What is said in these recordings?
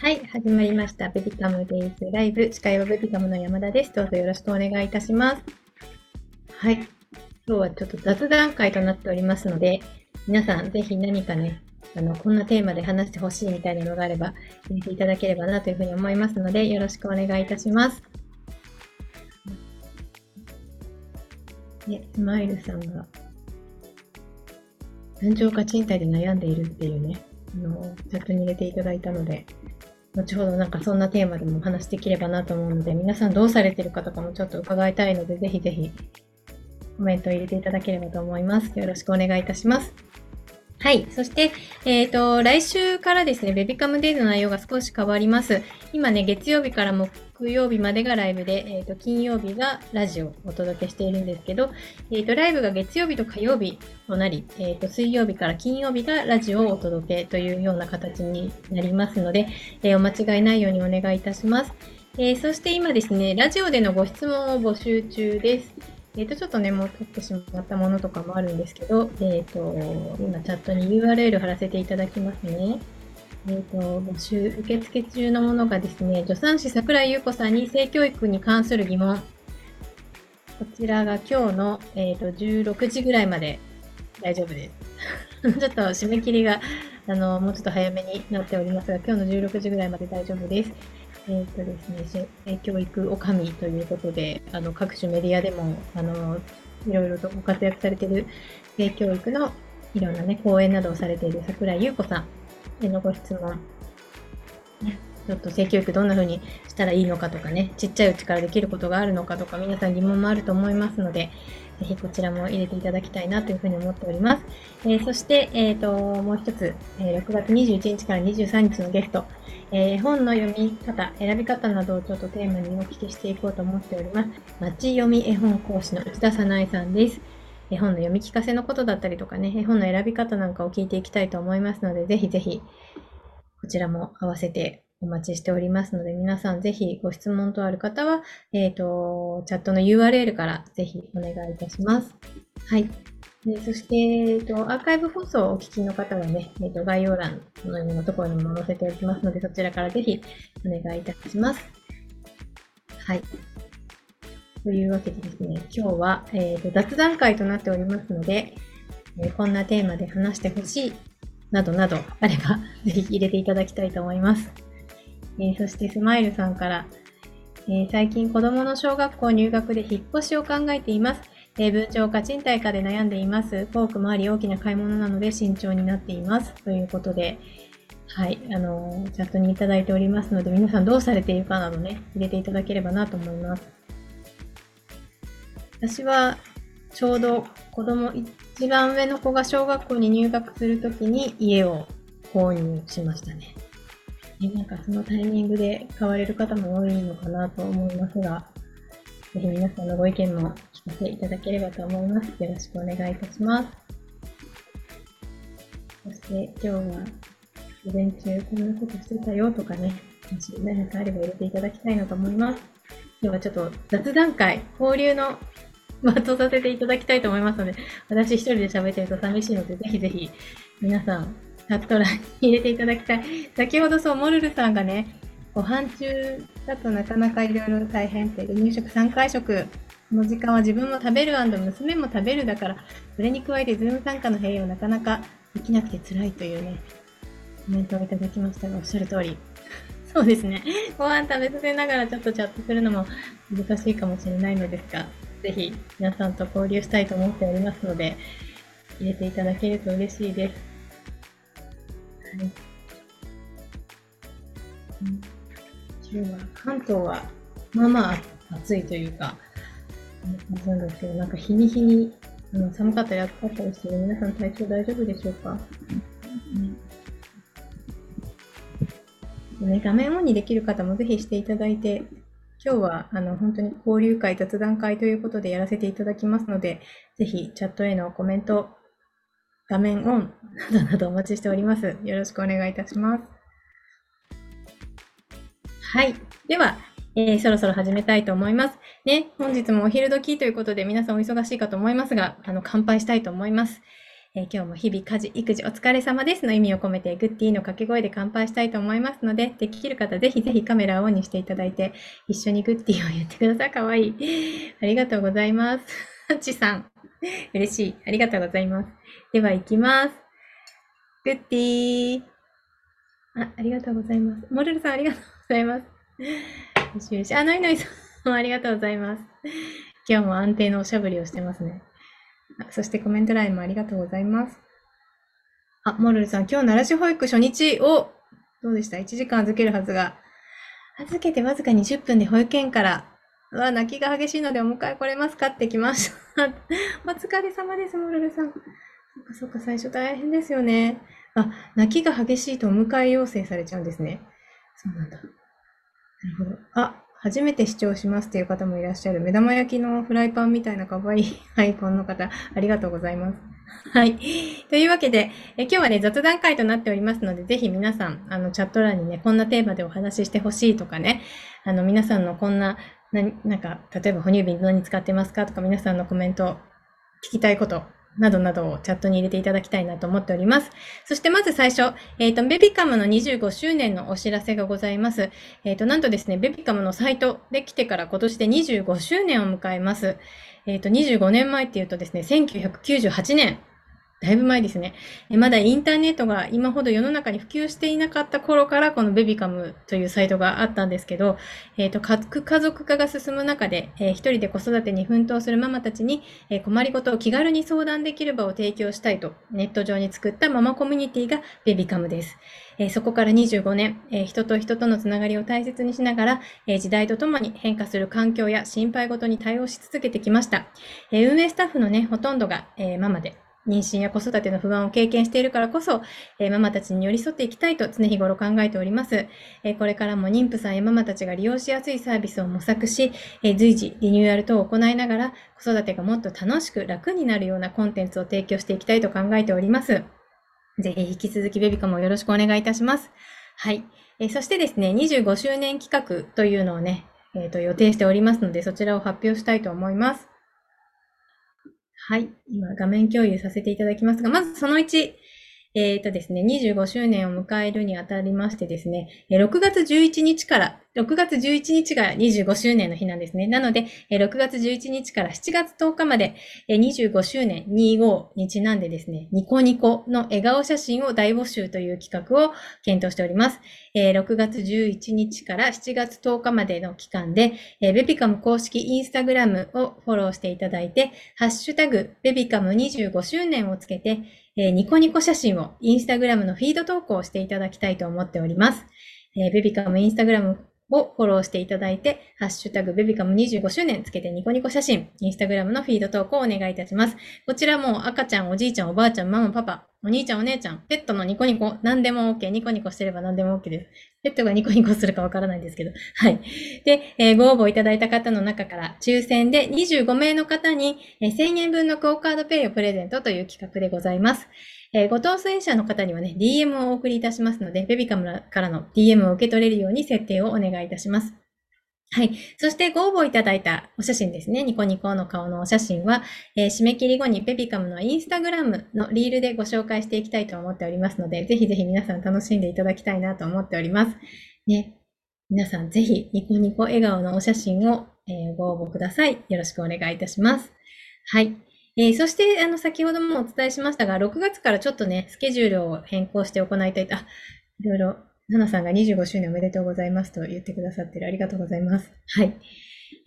はい、始まりました。ベビカムデイズライブ。司会はベビカムの山田です。どうぞよろしくお願いいたします。はい。今日はちょっと雑談会となっておりますので、皆さんぜひ何かね、あの、こんなテーマで話してほしいみたいなのがあれば、入れていただければなというふうに思いますので、よろしくお願いいたします。ね、スマイルさんが、難聴か賃貸で悩んでいるっていうね、あの、チャットに入れていただいたので、後ほどなんかそんなテーマでもお話できればなと思うので、皆さんどうされてるかとかもちょっと伺いたいので、ぜひぜひコメントを入れていただければと思います。よろしくお願いいたします。はい。そして、えっ、と、来週からですね、ベビカムデイズの内容が少し変わります。今ね、月曜日から木曜日までがライブで、えっ、と、金曜日がラジオをお届けしているんですけど、えっ、と、ライブが月曜日と火曜日となり、えっ、と、水曜日から金曜日がラジオをお届けというような形になりますので、えお間違いないようにお願いいたします。えそして今ですね、ラジオでのご質問を募集中です。えっ、と、ちょっとね、もう取ってしまったものとかもあるんですけど、えっ、と、今チャットに URL 貼らせていただきますね。えっ、と、募集、受付中のものがですね、助産師桜井優子さんに性教育に関する疑問。こちらが今日の、えっ、と、16時ぐらいまで大丈夫です。ちょっと締め切りが、あの、もうちょっと早めになっておりますが、今日の16時ぐらいまで大丈夫です。えっ、とですね、性教育おかみということで、あの、各種メディアでも、あの、いろいろとご活躍されている性教育のいろんなね、講演などをされている桜井優子さんへのご質問。ちょっと性教育どんな風にしたらいいのかとかね、ちっちゃいうちからできることがあるのかとか、皆さん疑問もあると思いますので、ぜひこちらも入れていただきたいなというふうに思っております。えーそして、えっ、と、もう一つ、えー6月21日から23日のゲスト、えー本の読み方、選び方などをちょっとテーマにお聞きしていこうと思っております。町読み絵本講師の内田さなえさんです。絵本の読み聞かせのことだったりとかね、絵本の選び方なんかを聞いていきたいと思いますので、ぜひぜひ、こちらも合わせてお待ちしておりますので、皆さんぜひご質問とある方は、えっ、と、チャットの URL からぜひお願いいたします。はい。でそして、えっと、アーカイブ放送をお聞きの方はね、えっと、概要欄のようなところにも載せておきますので、そちらからぜひお願いいたします。はい。というわけでですね、今日は、えっと雑談会となっておりますので、えーこんなテーマで話してほしいなどなどあれば、ぜひ入れていただきたいと思います。えーそして、スマイルさんから、えー最近子供の小学校入学で引っ越しを考えています。えー文鳥か賃貸かで悩んでいます。フォークもあり大きな買い物なので慎重になっています。ということで、はい、あのチャットにいただいておりますので、皆さんどうされているかなどね、入れていただければなと思います。私は、ちょうど子供、一番上の子が小学校に入学するときに家を購入しましたね。ねなんかそのタイミングで買われる方も多いのかなと思いますが、ぜひ皆さんのご意見も聞かせていただければと思います。よろしくお願いいたします。そして今日は午前中こんなことしてたよとかね、もし何かあれば入れていただきたいなと思います。今日はちょっと雑談会、交流の 場とさせていただきたいと思いますので、私一人で喋ってると寂しいので、ぜひぜひ皆さん、チャット欄に入れていただきたい。先ほどそう、モルルさんがね、ご飯中だとなかなかいろいろ大変って、入食3回食の時間は自分も食べる娘も食べるだから、それに加えてズーム参加の併用なかなかできなくて辛いというね、コメントをいただきましたが、おっしゃる通り。そうですね。ご飯食べさせながらちょっとチャットするのも難しいかもしれないのですが、ぜひ皆さんと交流したいと思っておりますので、入れていただけると嬉しいです。い。今日は関東はまあまあ暑いというか、そうなん。ですけど、なん。か日に日にあの寒かったり暑かったりして、皆さん。体調大丈夫でしょうか、うん。ね、画面オンにできる方もぜひしていただいて、今日はあの本当に交流会、雑談会ということでやらせていただきますので、ぜひチャットへのコメント、画面オンなどなどお待ちしております。よろしくお願いいたします。はい。では、えーそろそろ始めたいと思います。ね、本日もお昼時ということで皆さんお忙しいかと思いますが、あの、乾杯したいと思います。えー、今日も日々家事、育児お疲れ様ですの意味を込めて、グッディの掛け声で乾杯したいと思いますので、できる方ぜひぜひカメラをオンにしていただいて、一緒にグッディを言ってください。かわいい。ありがとうございます。ちさん。嬉しい。ありがとうございます。では行きます。グッディーあ、ありがとうございます。モルルさんありがとうございます。よしよし。あ、のいのいさんも ありがとうございます。今日も安定のおしゃぶりをしてますね。そしてコメント欄もありがとうございます。あ、モルルさん、今日奈良市保育初日を、どうでした ?1 時間預けるはずが。預けてわずか20分で保育園から、うわ、泣きが激しいのでお迎え来れますか？って来ました。お疲れ様です、モルルさん。そっかそっか、最初大変ですよね。あ、泣きが激しいとお迎え要請されちゃうんですね。そうなんだ。なるほど。あ、初めて視聴しますという方もいらっしゃる。目玉焼きのフライパンみたいな可愛い アイコンの方、ありがとうございます。はい。というわけで、え今日はね、雑談会となっておりますので、ぜひ皆さん、あの、チャット欄にね、こんなテーマでお話ししてほしいとかね、あの、皆さんのこんな、ななんか、例えば、哺乳瓶何使ってますかとか、皆さんのコメント、聞きたいことなどなどをチャットに入れていただきたいなと思っております。そしてまず最初、えっ、ー、と、ベビカムの25周年のお知らせがございます。えっ、ー、と、なんとですね、ベビカムのサイトできてから今年で25周年を迎えます。えっ、ー、と、25年前っていうとですね、1998年だいぶ前ですね。まだインターネットが今ほど世の中に普及していなかった頃からこのベビカムというサイトがあったんですけど、えっ、ー、と、家族化が進む中で、えー、一人で子育てに奮闘するママたちに、えー、困りごとを気軽に相談できる場を提供したいとネット上に作ったママコミュニティがベビカムです。えー、そこから25年、えー、人と人とのつながりを大切にしながら、えー、時代とともに変化する環境や心配ごとに対応し続けてきました。え運営スタッフのね、ほとんどが、えママで、妊娠や子育ての不安を経験しているからこそ、えー、ママたちに寄り添っていきたいと常日頃考えております。えー、これからも妊婦さんやママたちが利用しやすいサービスを模索し、えー、随時リニューアル等を行いながら、子育てがもっと楽しく楽になるようなコンテンツを提供していきたいと考えております。ぜひ引き続きベビカもよろしくお願いいたします。はい。えそしてですね、25周年企画というのをね、えーと予定しておりますので、そちらを発表したいと思います。はい。今、画面共有させていただきますが、まずその1、えっ、ー、とですね、25周年を迎えるにあたりましてですね、6月11日から6月11日が25周年の日なんですね。なので、6月11日から7月10日まで25周年25にちなんでですね、ニコニコの笑顔写真を大募集という企画を検討しております。6月11日から7月10日までの期間で、ベビカム公式インスタグラムをフォローしていただいて、ハッシュタグベビカム25周年をつけて、えニコニコ写真をインスタグラムのフィード投稿していただきたいと思っております。ベビカムインスタグラムをフォローしていただいて、ハッシュタグベビカム25周年つけてニコニコ写真、インスタグラムのフィード投稿をお願いいたします。こちらも赤ちゃん、おじいちゃん、おばあちゃん、ママ、パパ、お兄ちゃん、お姉ちゃん、ペットのニコニコ、何でも OK。ニコニコしてれば何でも OK です。ペットがニコニコするかわからないんですけど。はい。で、えー、ご応募いただいた方の中から抽選で25名の方に、えー、1000円分のクオカードペイをプレゼントという企画でございます。えー、ご当選者の方にはね、DM をお送りいたしますので、ベビカムからの DM を受け取れるように設定をお願いいたします。はい。そしてご応募いただいたお写真ですね。ニコニコの顔のお写真は、えー、締め切り後にベビカムのインスタグラムのリールでご紹介していきたいと思っておりますので、ぜひぜひ皆さん楽しんでいただきたいなと思っております。ね。皆さんぜひニコニコ笑顔のお写真を、えー、ご応募ください。よろしくお願いいたします。はい。えー、そして、あの、先ほどもお伝えしましたが、6月からちょっとね、スケジュールを変更して行いたいと、あ、いろいろナナさんが25周年おめでとうございますと言ってくださってる。ありがとうございます。はい。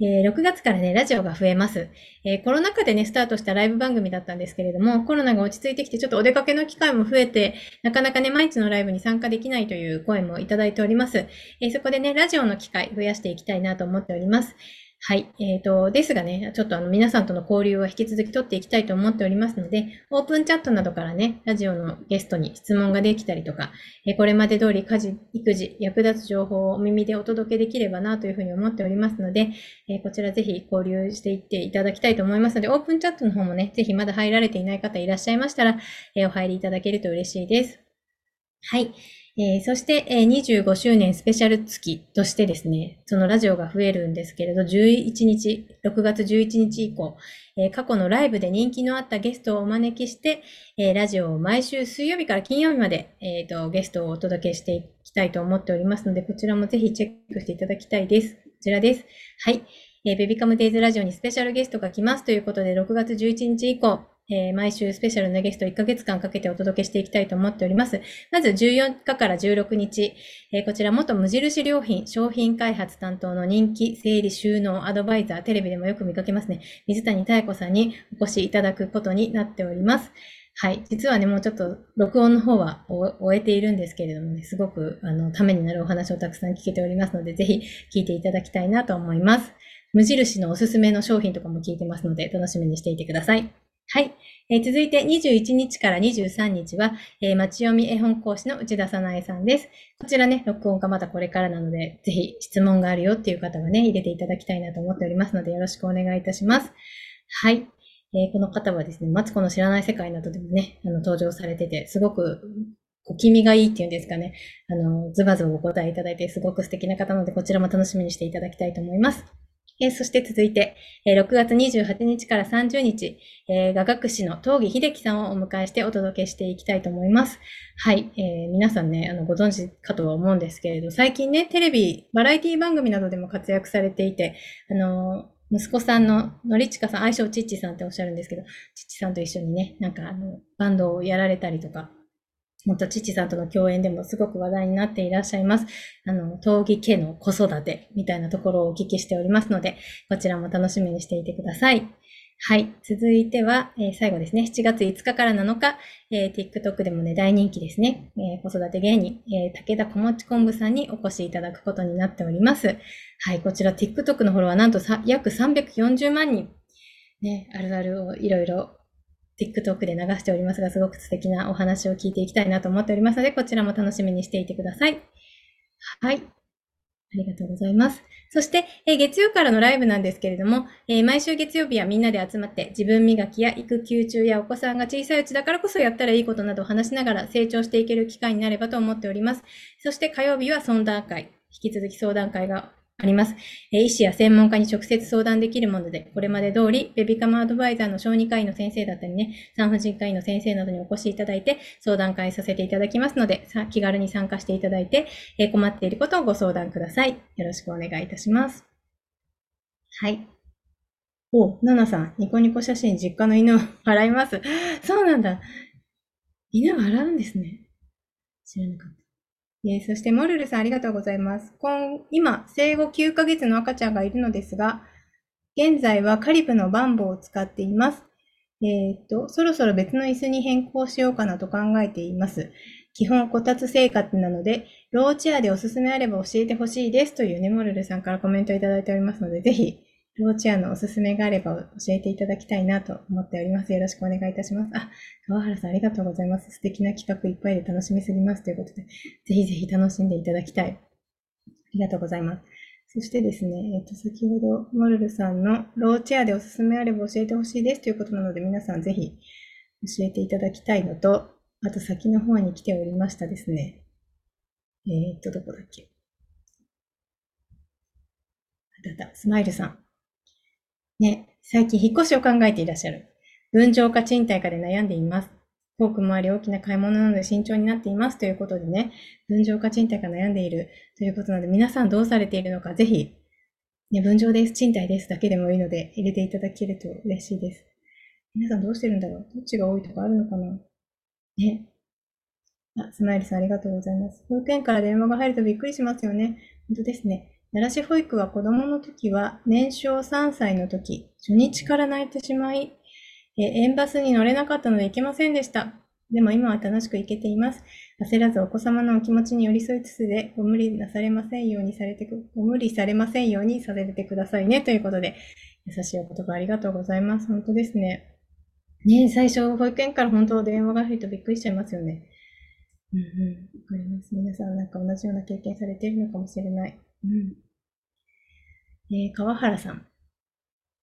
えー、6月からね、ラジオが増えます、えー、コロナ禍でね、スタートしたライブ番組だったんですけれども、コロナが落ち着いてきて、ちょっとお出かけの機会も増えて、なかなかね、毎日のライブに参加できないという声もいただいております。えー、そこでね、ラジオの機会増やしていきたいなと思っております。はい。えっ、ー、と、ですがね、ちょっとあの皆さんとの交流は引き続き取っていきたいと思っておりますので、オープンチャットなどからね、ラジオのゲストに質問ができたりとか、えこれまで通り家事、育児、役立つ情報をお耳でお届けできればなというふうに思っておりますので、えこちらぜひ交流していっていただきたいと思いますので、オープンチャットの方もね、ぜひまだ入られていない方いらっしゃいましたら、えお入りいただけると嬉しいです。はい。えー、そして、えー、25周年スペシャル月としてですね、そのラジオが増えるんですけれど、11日、6月11日以降、えー、過去のライブで人気のあったゲストをお招きして、えー、ラジオを毎週水曜日から金曜日まで、えーと、ゲストをお届けしていきたいと思っておりますので、こちらもぜひチェックしていただきたいです。こちらです。はい。えー、ベビカムデイズラジオにスペシャルゲストが来ますということで、6月11日以降、えー、毎週スペシャルなゲスト1ヶ月間かけてお届けしていきたいと思っております。まず14日から16日、えー、こちら元無印良品商品開発担当の人気整理収納アドバイザー、テレビでもよく見かけますね。水谷妙子さんにお越しいただくことになっております。はい。実はね、もうちょっと録音の方は終えているんですけれどもね、すごくあのためになるお話をたくさん聞けておりますので、ぜひ聞いていただきたいなと思います。無印のおすすめの商品とかも聞いてますので、楽しみにしていてください。はい。えー、続いて21日から23日は、えー、町読み絵本講師の内田さなえさんです。こちらね、録音がまだこれからなので、ぜひ質問があるよっていう方はね、入れていただきたいなと思っておりますので、よろしくお願いいたします。はい。えー、この方はですね、マツコの知らない世界などでもね、あの登場されてて、すごく小気味がいいっていうんですかね。あの、ズバズバお答えいただいて、すごく素敵な方なので、こちらも楽しみにしていただきたいと思います。えー、そして続いて、えー、6月28日から30日、えー、画学士の東儀秀樹さんをお迎えしてお届けしていきたいと思います。はい、えー、皆さんね、あの、ご存知かとは思うんですけれど、最近ね、テレビ、バラエティ番組などでも活躍されていて、あの息子さんののりちかさん、愛称ちっちさんっておっしゃるんですけど、ちっちさんと一緒にね、なんかあの、バンドをやられたりとか、元父さんとの共演でもすごく話題になっていらっしゃいます。あの、闘技家の子育てみたいなところをお聞きしておりますので、こちらも楽しみにしていてください。はい。続いては、えー、最後ですね。7月5日から7日、えー、TikTok でもね、大人気ですね。えー、子育て芸人、え武田小持昆布さんにお越しいただくことになっております。はい。こちら TikTok のフォロワーなんと約340万人。ね、あるあるをいろいろ TikTok で流しておりますが、すごく素敵なお話を聞いていきたいなと思っておりますので、こちらも楽しみにしていてください。はい。ありがとうございます。そして、えー、月曜からのライブなんですけれども、えー、毎週月曜日はみんなで集まって自分磨きや育休中やお子さんが小さいうちだからこそやったらいいことなどを話しながら成長していける機会になればと思っております。そして火曜日は相談会、引き続き相談会があります。医師や専門家に直接相談できるもので、これまで通り、ベビカムアドバイザーの小児科医の先生だったりね、産婦人科医の先生などにお越しいただいて、相談会させていただきますので、気軽に参加していただいて、困っていることをご相談ください。よろしくお願いいたします。はい。お、ナナさん、ニコニコ写真、実家の犬を 洗います。そうなんだ。犬を洗うんですね。知らなかった。えー、そして、モルルさんありがとうございます。今今、生後9ヶ月の赤ちゃんがいるのですが、現在はカリブのバンボを使っています。えっ、と、そろそろ別の椅子に変更しようかなと考えています。基本こたつ生活なので、ローチェアでおすすめあれば教えてほしいですというね、モルルさんからコメントいただいておりますので、ぜひローチェアのおすすめがあれば教えていただきたいなと思っております。よろしくお願いいたします。あ、川原さんありがとうございます。素敵な企画いっぱいで楽しみすぎますということで、ぜひぜひ楽しんでいただきたい。ありがとうございます。そしてですね、えっ、と、先ほど、モルルさんのローチェアでおすすめあれば教えてほしいですということなので、皆さんぜひ教えていただきたいのと、あと先の方に来ておりましたですね。えっ、と、どこだっけ？あった、スマイルさん。ね、最近引っ越しを考えていらっしゃる。分譲か賃貸かで悩んでいます。遠くもあり大きな買い物なので慎重になっていますということでね、分譲か賃貸か悩んでいるということなので、皆さんどうされているのか、ぜひ、ね、分譲です、賃貸ですだけでもいいので入れていただけると嬉しいです。皆さんどうしてるんだろう？どっちが多いとかあるのかな？ね。あ、スマイルさんありがとうございます。保育園から電話が入るとびっくりしますよね。本当ですね。奈良市保育は子供の時は年少3歳の時、初日から泣いてしまい、園バスに乗れなかったので行けませんでした。でも今は楽しく行けています。焦らずお子様のお気持ちに寄り添いつつで、ご無理なされませんようにされてく、ご無理されませんようにさせてくださいね。ということで、優しいお言葉ありがとうございます。本当ですね。ね最初、保育園から本当電話が入るとびっくりしちゃいますよね。うんうん。わかります。皆さんなんか同じような経験されているのかもしれない。うん。えー、川原さん。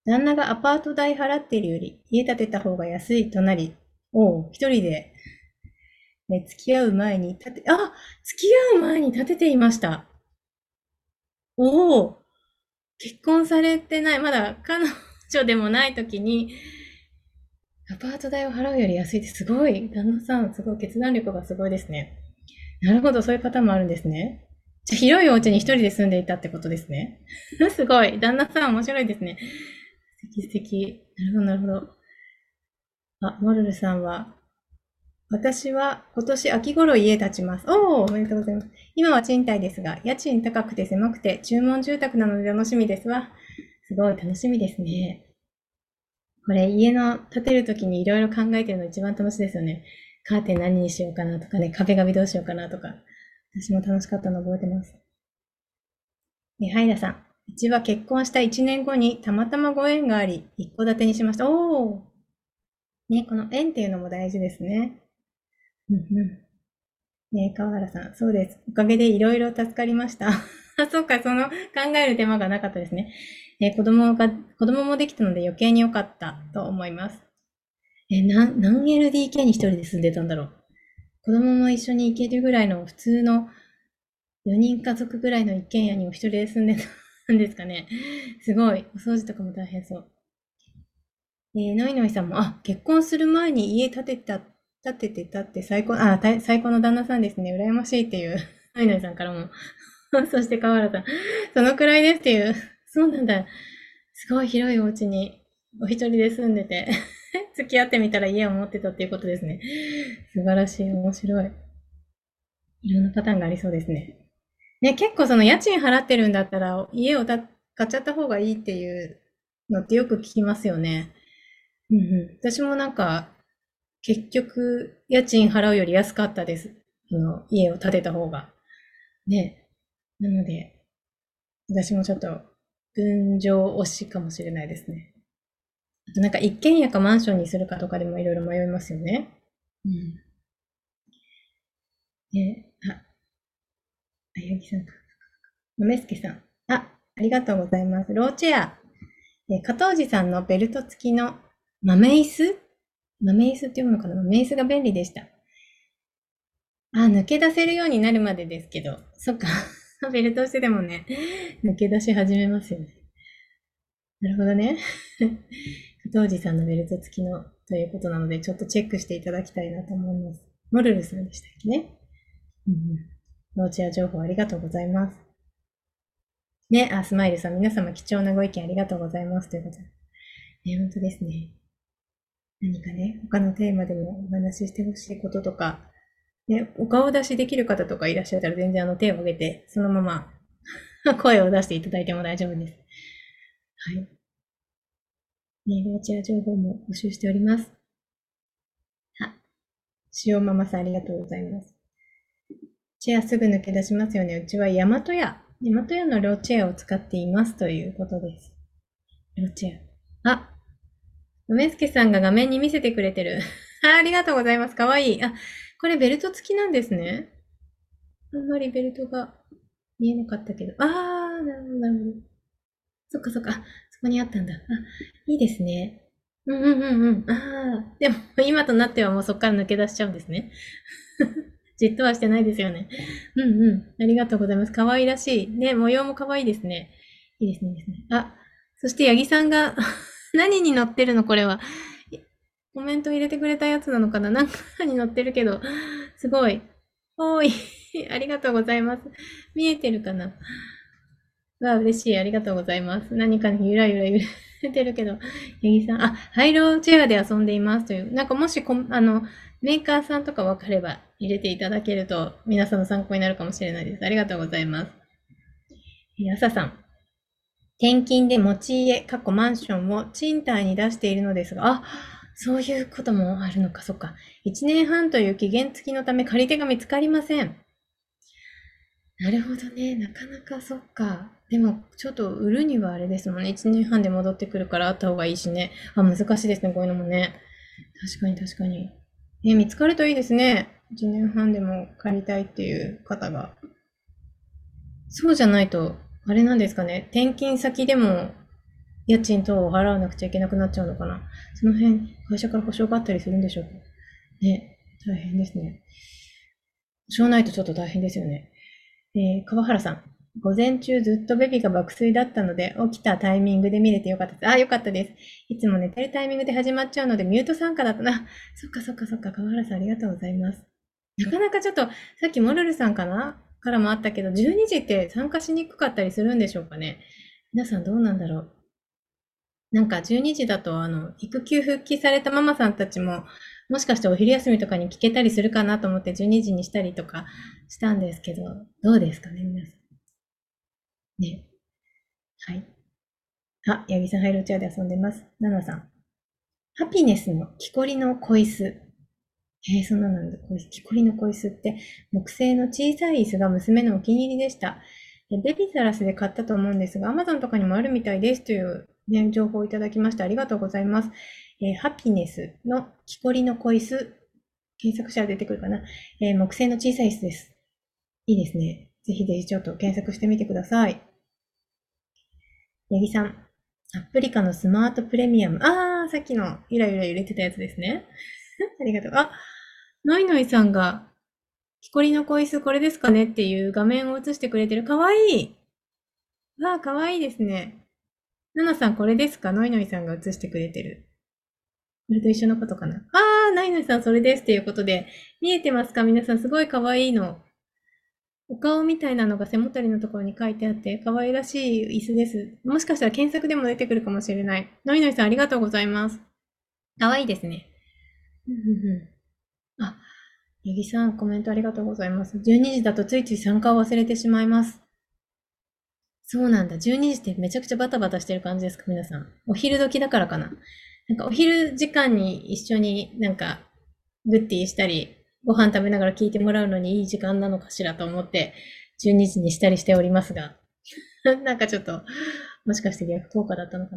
旦那がアパート代払っているより家建てた方が安いとなり、おう、一人で、ね、付き合う前に立て、あ付き合う前に立てていました。おお結婚されてない、まだ彼女でもない時に、アパート代を払うより安いってすごい。旦那さん、すごい決断力がすごいですね。なるほど、そういうパターンもあるんですね。広いお家に一人で住んでいたってことですね。すごい。旦那さん面白いですね。素敵素敵。なるほど、なるほど。あ、モルルさんは、私は今年秋頃家建ちます。おー、おめでとうございます。今は賃貸ですが、家賃高くて狭くて注文住宅なので楽しみですわ。すごい楽しみですね。これ家の建てるときにいろいろ考えてるの一番楽しいですよね。カーテン何にしようかなとかね、壁紙どうしようかなとか。私も楽しかったの覚えてます。ね、ハイダさん。うちは結婚した1年後にたまたまご縁があり、一戸建てにしました。おーね、この縁っていうのも大事ですね。うんうん。ね川原さん、そうです。おかげでいろいろ助かりました。あ、そうか、その考える手間がなかったですね。え子供が、子供もできたので余計に良かったと思います。え、な、何 LDK に一人で住んでたんだろう。子供も一緒に行けるぐらいの普通の4人家族ぐらいの一軒家にお一人で住んでたんですかね。すごい。お掃除とかも大変そう。えー、のいのいさんも、あ、結婚する前に家建てた、建ててたって最高、あ、最高の旦那さんですね。羨ましいっていう、のいのいさんからも。そして川原さん、そのくらいですっていう、そうなんだ。すごい広いお家にお一人で住んでて 付き合ってみたら家を持ってたっていうことですね。素晴らしい、面白い。いろんなパターンがありそうですね。ね、結構その家賃払ってるんだったら家を買っちゃった方がいいっていうのってよく聞きますよね。うんうん。私もなんか、結局、家賃払うより安かったです。あの、家を建てた方が。ね。なので、私もちょっと、分譲推しかもしれないですね。なんか一軒家かマンションにするかとかでもいろいろ迷いますよね。うん。ね、あ、あやぎさんか。めすけさん。あ、ありがとうございます。ローチェア。え、加藤寺さんのベルト付きの豆椅子？豆椅子って読むのかな？豆椅子が便利でした。あ、抜け出せるようになるまでですけど。そっか。ベルトしてでもね、抜け出し始めますよね。なるほどね。当時さんのベルト付きのということなので、ちょっとチェックしていただきたいなと思います。モルルさんでしたっけね？うん、ローチア情報ありがとうございます。ね、あ、スマイルさん、皆様貴重なご意見ありがとうございます。ということで。ね、本当ですね。何かね、他のテーマでもお話ししてほしいこととか、ね、お顔出しできる方とかいらっしゃったら全然あの手を挙げて、そのまま 声を出していただいても大丈夫です。はい。ね、ローチア情報も募集しております。あ、塩ママさんありがとうございます。チェアすぐ抜け出しますよね。うちは大和屋、大和屋のローチェアを使っていますということです。ローチェア。あ、梅助さんが画面に見せてくれてる。あ ありがとうございます。かわいい。あ、これベルト付きなんですね。あんまりベルトが見えなかったけど。ああ、なるほど、なるほど。そっかそっか。あ、そこにあったんだ。あ、いいですね。うんうんうんうん。ああ、でも今となってはもうそこから抜け出しちゃうんですね。じっとはしてないですよね。うんうん。ありがとうございます。可愛らしい。ね、模様も可愛いですね。いいですね、いいですね。あ、そして八木さんが 何に乗ってるの？これは。コメント入れてくれたやつなのかな？なんかに乗ってるけど、すごい。おーい。ありがとうございます。見えてるかな？わあ、嬉しい。ありがとうございます。何かにゆらゆら揺れてるけど、八木さん、あ、ハイローチェアで遊んでいますという。なんかもしこ、あの、メーカーさんとか分かれば入れていただけると、皆さんの参考になるかもしれないです。ありがとうございます。朝さん、転勤で持ち家、過去マンションを賃貸に出しているのですが、あ、そういうこともあるのか、そっか。1年半という期限付きのため借り手が見つかりません。なるほどね。なかなかそっか。でも、ちょっと売るにはあれですもんね。1年半で戻ってくるからあった方がいいしね。あ、難しいですね。こういうのもね。確かに確かに。え、見つかるといいですね。1年半でも借りたいっていう方が。そうじゃないとあれなんですかね、転勤先でも家賃等を払わなくちゃいけなくなっちゃうのかな。その辺、会社から保証があったりするんでしょうか。ね。大変ですね。しょうないとちょっと大変ですよね。えー、川原さん。午前中ずっとベビーが爆睡だったので、起きたタイミングで見れてよかったです。あ、よかったです。いつも寝てるタイミングで始まっちゃうので、ミュート参加だったな。そっかそっかそっか、川原さんありがとうございます。なかなかちょっと、さっきモルルさんかな？からもあったけど、12時って参加しにくかったりするんでしょうかね。皆さんどうなんだろう。なんか12時だと、あの、育休復帰されたママさんたちも、もしかしてお昼休みとかに聞けたりするかなと思って12時にしたりとかしたんですけど、どうですかね、皆さん。ね。はい。あ、八木さん、ハイロチャーで遊んでます。ナナさん。ハピネスの木こりの小椅子。えー、そんななんだ。木こりの小椅子って、木製の小さい椅子が娘のお気に入りでした。ベビーザラスで買ったと思うんですが、アマゾンとかにもあるみたいですという、ね、情報をいただきましてありがとうございます。えー、ハピネスの木こりの小椅子。検索したら出てくるかな。えー、木製の小さい椅子です。いいですね。ぜひぜひちょっと検索してみてください。八木さん。アプリカのスマートプレミアム。あー、さっきのゆらゆら揺れてたやつですね。ありがとう。あ、ノイノイさんが木こりの小椅子これですかねっていう画面を映してくれてる。かわいいわあ、かわいいですね。ナナさんこれですか？ノイノイさんが映してくれてる。これと一緒のことかなあー、ナイノイさんそれですっていうことで、見えてますか？皆さんすごいかわいいの。お顔みたいなのが背もたれのところに書いてあって、可愛らしい椅子です。もしかしたら検索でも出てくるかもしれない。ノイノイさんありがとうございます。かわいいですね。あ、ゆぎさん、コメントありがとうございます。12時だとついつい参加を忘れてしまいます。そうなんだ。12時ってめちゃくちゃバタバタしてる感じですか皆さん。お昼時だからかな。なんかお昼時間に一緒になんかグッティしたり、ご飯食べながら聞いてもらうのにいい時間なのかしらと思って12時にしたりしておりますが。なんかちょっと、もしかして逆効果だったのか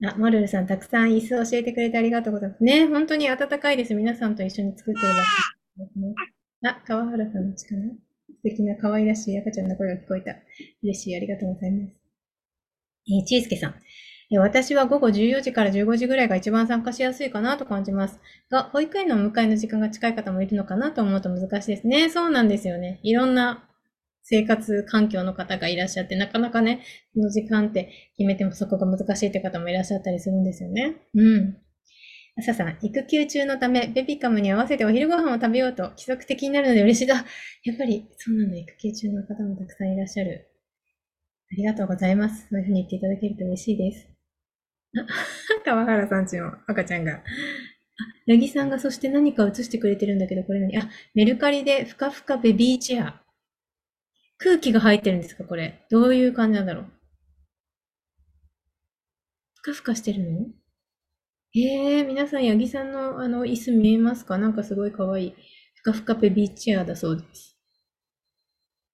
な。あ、モルルさん、たくさん椅子教えてくれてありがとうございます。ね、本当に暖かいです。皆さんと一緒に作ってるらしいですね。あ、川原さんの力？素敵な可愛らしい赤ちゃんの声が聞こえた。嬉しい。ありがとうございます。えー、ちいすけさん。私は午後14時から15時ぐらいが一番参加しやすいかなと感じます。が、保育園のお迎えの時間が近い方もいるのかなと思うと難しいですね。そうなんですよね。いろんな生活環境の方がいらっしゃって、なかなかね、この時間って決めてもそこが難しいって方もいらっしゃったりするんですよね。うん。朝さん、育休中のため、ベビカムに合わせてお昼ご飯を食べようと規則的になるので嬉しいだ。やっぱり、そうなんだ、育休中の方もたくさんいらっしゃる。ありがとうございます。そういうふうに言っていただけると嬉しいです。川原さんちの赤ちゃんが。あ、ヤギさんがそして何か映してくれてるんだけど、これ何？あ、メルカリでふかふかベビーチェア。空気が入ってるんですかこれ？どういう感じなんだろう？ふかふかしてるの？ええー、皆さん、八木さんのあの椅子見えますか？なんかすごいかわいい。ふかふかベビーチェアだそうです。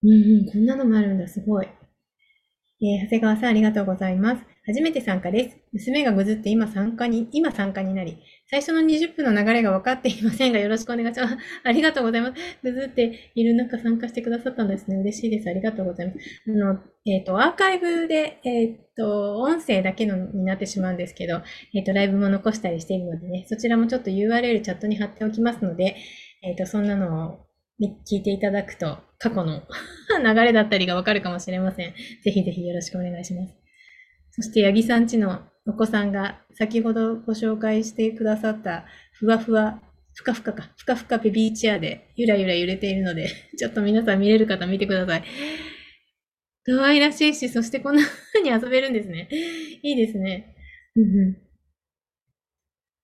うんうん、こんなのもあるんだ、すごい。えー、長谷川さんありがとうございます。初めて参加です。娘がぐずって今参加に、今参加になり、最初の20分の流れが分かっていませんが、よろしくお願いします。ありがとうございます。ぐずっている中参加してくださったんですね。嬉しいです。ありがとうございます。あの、えっ、ー、と、アーカイブで、えっ、ー、と、音声だけのになってしまうんですけど、えっ、ー、と、ライブも残したりしているのでね、そちらもちょっと URL チャットに貼っておきますので、えっ、と、そんなのを聞いていただくと、過去の 流れだったりがわかるかもしれません。ぜひぜひよろしくお願いします。そして、八木さんちのお子さんが先ほどご紹介してくださったふわふわ、ふかふかか、ふかふかベビーチェアでゆらゆら揺れているので、ちょっと皆さん見れる方見てください。可愛らしいし、そしてこんな風に遊べるんですね。いいですね。うんうん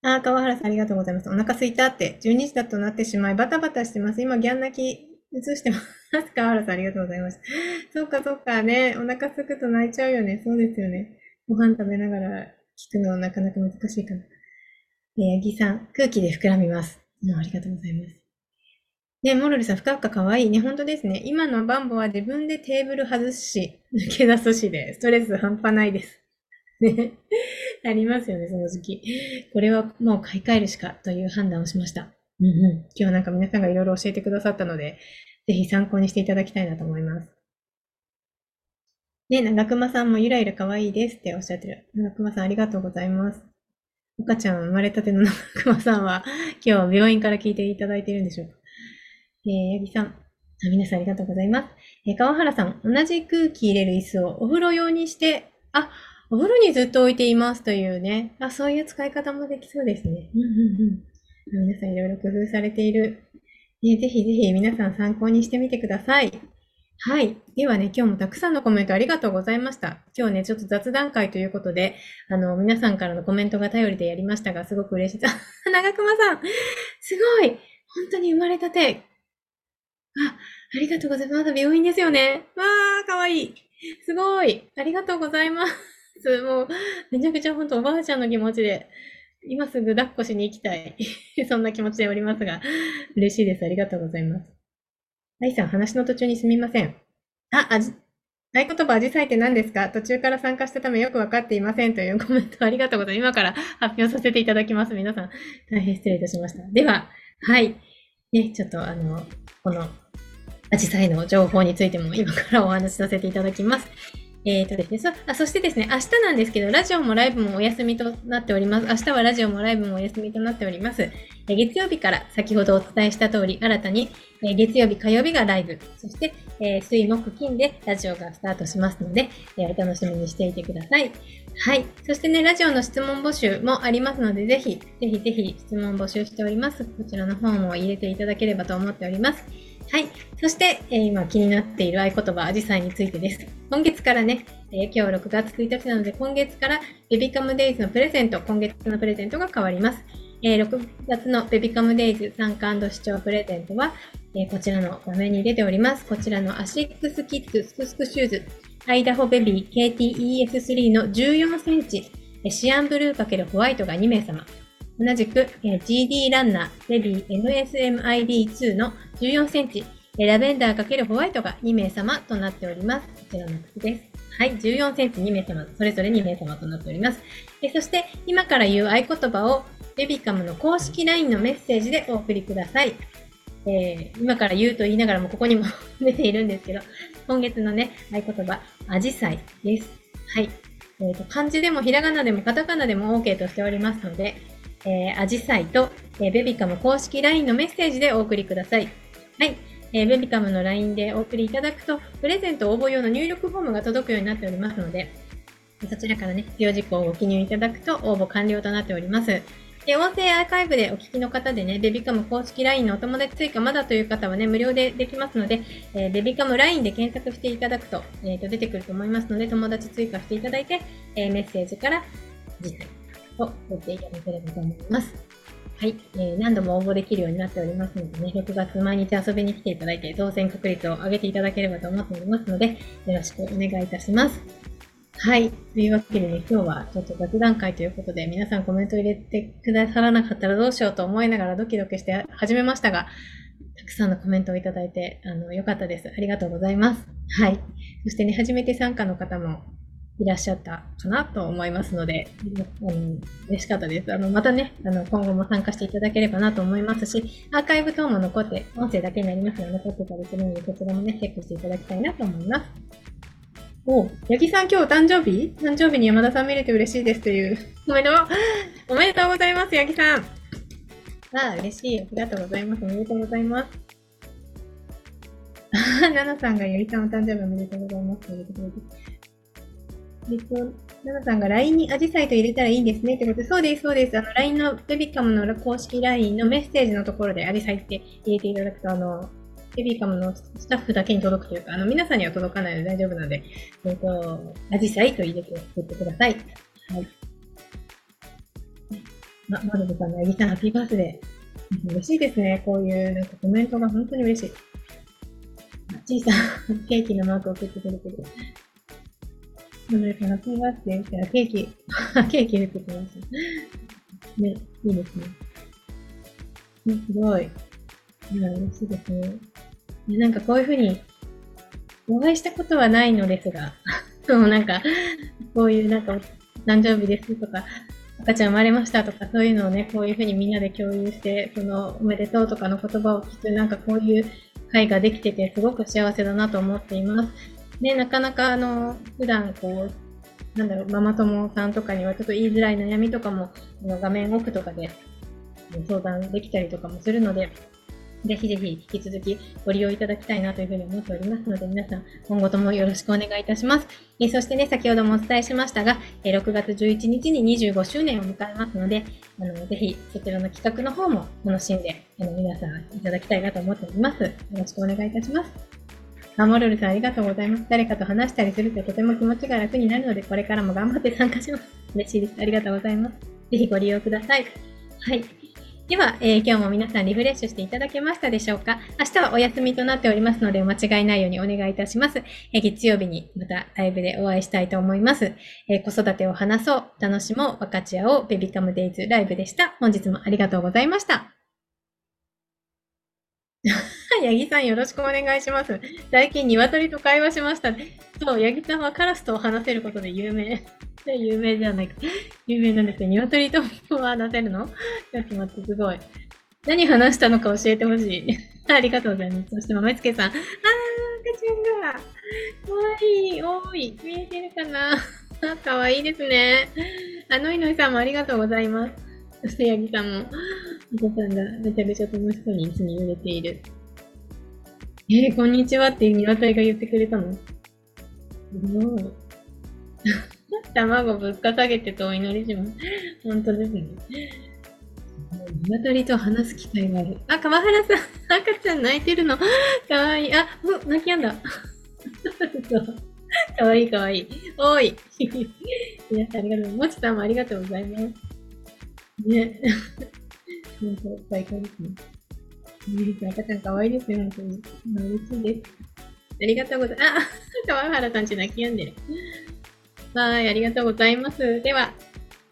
あ、川原さんありがとうございます。お腹すいたって、12時だとなってしまい、バタバタしてます。今、ギャン泣き映してます。川原さんありがとうございます。そっかそっかね、お腹すくと泣いちゃうよね。そうですよね。ご飯食べながら聞くのはなかなか難しいかな。えー、ギさん、空気で膨らみます。もうありがとうございます。ね、モロリさん、ふかふかかわいいね。本当ですね。今のバンボは自分でテーブル外すし、抜け出すしで、ストレス半端ないです。ね。ありますよね、その時期。これはもう買い替えるしかという判断をしました。うんうん。今日なんか皆さんがいろいろ教えてくださったので、ぜひ参考にしていただきたいなと思います。ね、長熊さんもゆらゆら可愛いですっておっしゃってる。長熊さんありがとうございます。赤ちゃん生まれたての長熊さんは、今日病院から聞いていただいているんでしょうか。えー、八木さん。皆さんありがとうございます。えー、川原さん、同じ空気入れる椅子をお風呂用にして、あ、お風呂にずっと置いていますというね。あ、そういう使い方もできそうですね。うんうんうん。皆さんいろいろ工夫されている。ね、ぜひぜひ皆さん参考にしてみてください。はい。ではね、今日もたくさんのコメントありがとうございました。今日ね、ちょっと雑談会ということで、あの、皆さんからのコメントが頼りでやりましたが、すごく嬉しい。長熊さんすごい本当に生まれたて。あ、ありがとうございます。まだ病院ですよね。わー、かわいい。すごい。ありがとうございます。もう、めちゃくちゃ本当おばあちゃんの気持ちで、今すぐ抱っこしに行きたい。そんな気持ちでおりますが、嬉しいです。ありがとうございます。アイさん、話の途中にすみません。あ、あじ、合言葉、アジサイって何ですか？途中から参加したためよくわかっていませんというコメントありがとうございます。今から発表させていただきます。皆さん、大変失礼いたしました。では、はい。ね、ちょっとあの、この、アジサイの情報についても今からお話しさせていただきます。えーとですね、そあそしてですね、明日なんですけど、ラジオもライブもお休みとなっております。明日はラジオもライブもお休みとなっております。え月曜日から先ほどお伝えした通り、新たに、え月曜日、火曜日がライブ、そして、えー、水木金でラジオがスタートしますので、えー、お楽しみにしていてください。はい。そしてね、ラジオの質問募集もありますので、ぜひ、ぜひぜひ質問募集しております。こちらの方も入れていただければと思っております。はい。そして、えー、今気になっている合言葉、アジサイについてです。今月からね、えー、今日6月1日なので、今月からベビカムデイズのプレゼント、今月のプレゼントが変わります。えー、6月のベビカムデイズ参加視聴プレゼントは、え、こちらの画面に出ております。こちらのアシックスキッズスクスクシューズ、アイダホベビー KTES3 の14センチ、シアンブルー×ホワイトが2名様。同じく、え GD ランナーベビー NSMID2 の14センチ、ラベンダー×ホワイトが2名様となっております。こちらの靴です。はい、14センチ2名様、それぞれ2名様となっております。えそして、今から言う合言葉をベビカムの公式 LINE のメッセージでお送りください。えー、今から言うと言いながらもここにも 出ているんですけど、今月のね、合言葉、アジサイです。はい。えーと、漢字でもひらがなでもカタカナでも OK としておりますので、えー、アジサイと、えー、ベビカム公式 LINE のメッセージでお送りください。はい。えー、ベビカムの LINE でお送りいただくと、プレゼント応募用の入力フォームが届くようになっておりますので、そちらからね、必要事項をご記入いただくと応募完了となっております。で、音声アーカイブでお聞きの方でね、ベビカム公式 LINE のお友達追加まだという方はね、無料でできますので、えー、ベビカム LINE で検索していただくと、えー、と出てくると思いますので、友達追加していただいて、えー、メッセージから次回を送っていただければと思います。はい、えー、何度も応募できるようになっておりますのでね、6月毎日遊びに来ていただいて、当選確率を上げていただければと思っておりますので、よろしくお願いいたします。はい。というわけでね、今日はちょっと雑談会ということで、皆さんコメント入れてくださらなかったらどうしようと思いながらドキドキして始めましたが、たくさんのコメントをいただいて、あの、よかったです。ありがとうございます。はい。そしてね、初めて参加の方もいらっしゃったかなと思いますので、うん、嬉しかったです。あの、またね、あの、今後も参加していただければなと思いますし、アーカイブ等も残って、音声だけになりますが、残ってたりするので、こちらもね、チェックしていただきたいなと思います。お八木さん今日誕生日？誕生日に山田さん見れて嬉しいですというおめでとうおめでとうございます、八木さんああ、嬉しい。ありがとうございます。おめでとうございます。ナナさんが八木さんお誕生日おめでとうございます。ということで。えっと、ナナさんが LINE にアジサイと入れたらいいんですねってことで、そうです、そうです。あの、LINE のベビカムの公式 LINE のメッセージのところでアジサイって入れていただくと、あの、ベビカムのスタッフだけに届くというか、あの、皆さんには届かないので大丈夫なので、えっと、アジサイと入れて送ってください。はい。ま、マルブさんのアギさん、ハッピーバースデー。嬉しいですね。こういうなんかコメントが本当に嬉しい。小さなケーキのマークを送ってくれてる。なので、ハッピーバースデーしたらケーキ、ケーキ出てきました。ね、いいですね。ね、すごい。いや、嬉しいですね。なんかこういうふうに、お会いしたことはないのですが、そのなんか、こういうなんか、誕生日ですとか、赤ちゃん生まれましたとか、そういうのをね、こういうふうにみんなで共有して、その、おめでとうとかの言葉を聞く、なんかこういう会ができてて、すごく幸せだなと思っています。で、なかなかあの、普段こう、なんだろう、ママ友さんとかにはちょっと言いづらい悩みとかも、画面奥とかで相談できたりとかもするので、ぜひぜひ引き続きご利用いただきたいなというふうに思っておりますので、皆さん今後ともよろしくお願いいたします。えそしてね、先ほどもお伝えしましたが、え6月11日に25周年を迎えますので、あのぜひそちらの企画の方も楽しんであの皆さんいただきたいなと思っております。よろしくお願いいたします。マモルルさんありがとうございます。誰かと話したりするととても気持ちが楽になるので、これからも頑張って参加します。嬉しいです。ありがとうございます。ぜひご利用ください。はい。では、えー、今日も皆さんリフレッシュしていただけましたでしょうか？明日はお休みとなっておりますので、間違いないようにお願いいたします。えー、月曜日にまたライブでお会いしたいと思います。えー、子育てを話そう、楽しもう、分かち合おう、ベビカムデイズライブでした。本日もありがとうございました。八木さんよろしくお願いします。最近鶏と会話しました。そう、八木さんはカラスと話せることで有名。有名じゃないか。有名なんですよ。鶏とは話せるの？ちょっと待って、すごい。何話したのか教えてほしい。ありがとうございます。そして、まめつけさん。あー、赤ちゃんが。かわいい。多い。見えてるかな？かわいいですね。あのいのいさんもありがとうございます。そして、八木さんも。お子さんがめちゃめちゃ楽しそうに椅子に揺れている。えー、こんにちはって鶏が言ってくれたの？すごい。卵ぶっか下げてとお祈りします。本当ですね。鶏と話す機会がある。あ、川原さん、赤ちゃん泣いてるの？かわいい。あ、う、泣きやんだ。かわいいかわいい。おい。皆さんありがとう。もちさんもありがとうございます。ね。本当、最高ですね。赤ちゃん可愛いですよ、本当に。嬉しいです。ありがとうございます。あ、川原さんち泣き止んでる。はい、ありがとうございます。では、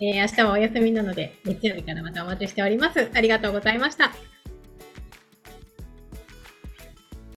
えー、明日はお休みなので、月曜日からまたお待ちしております。ありがとうございました。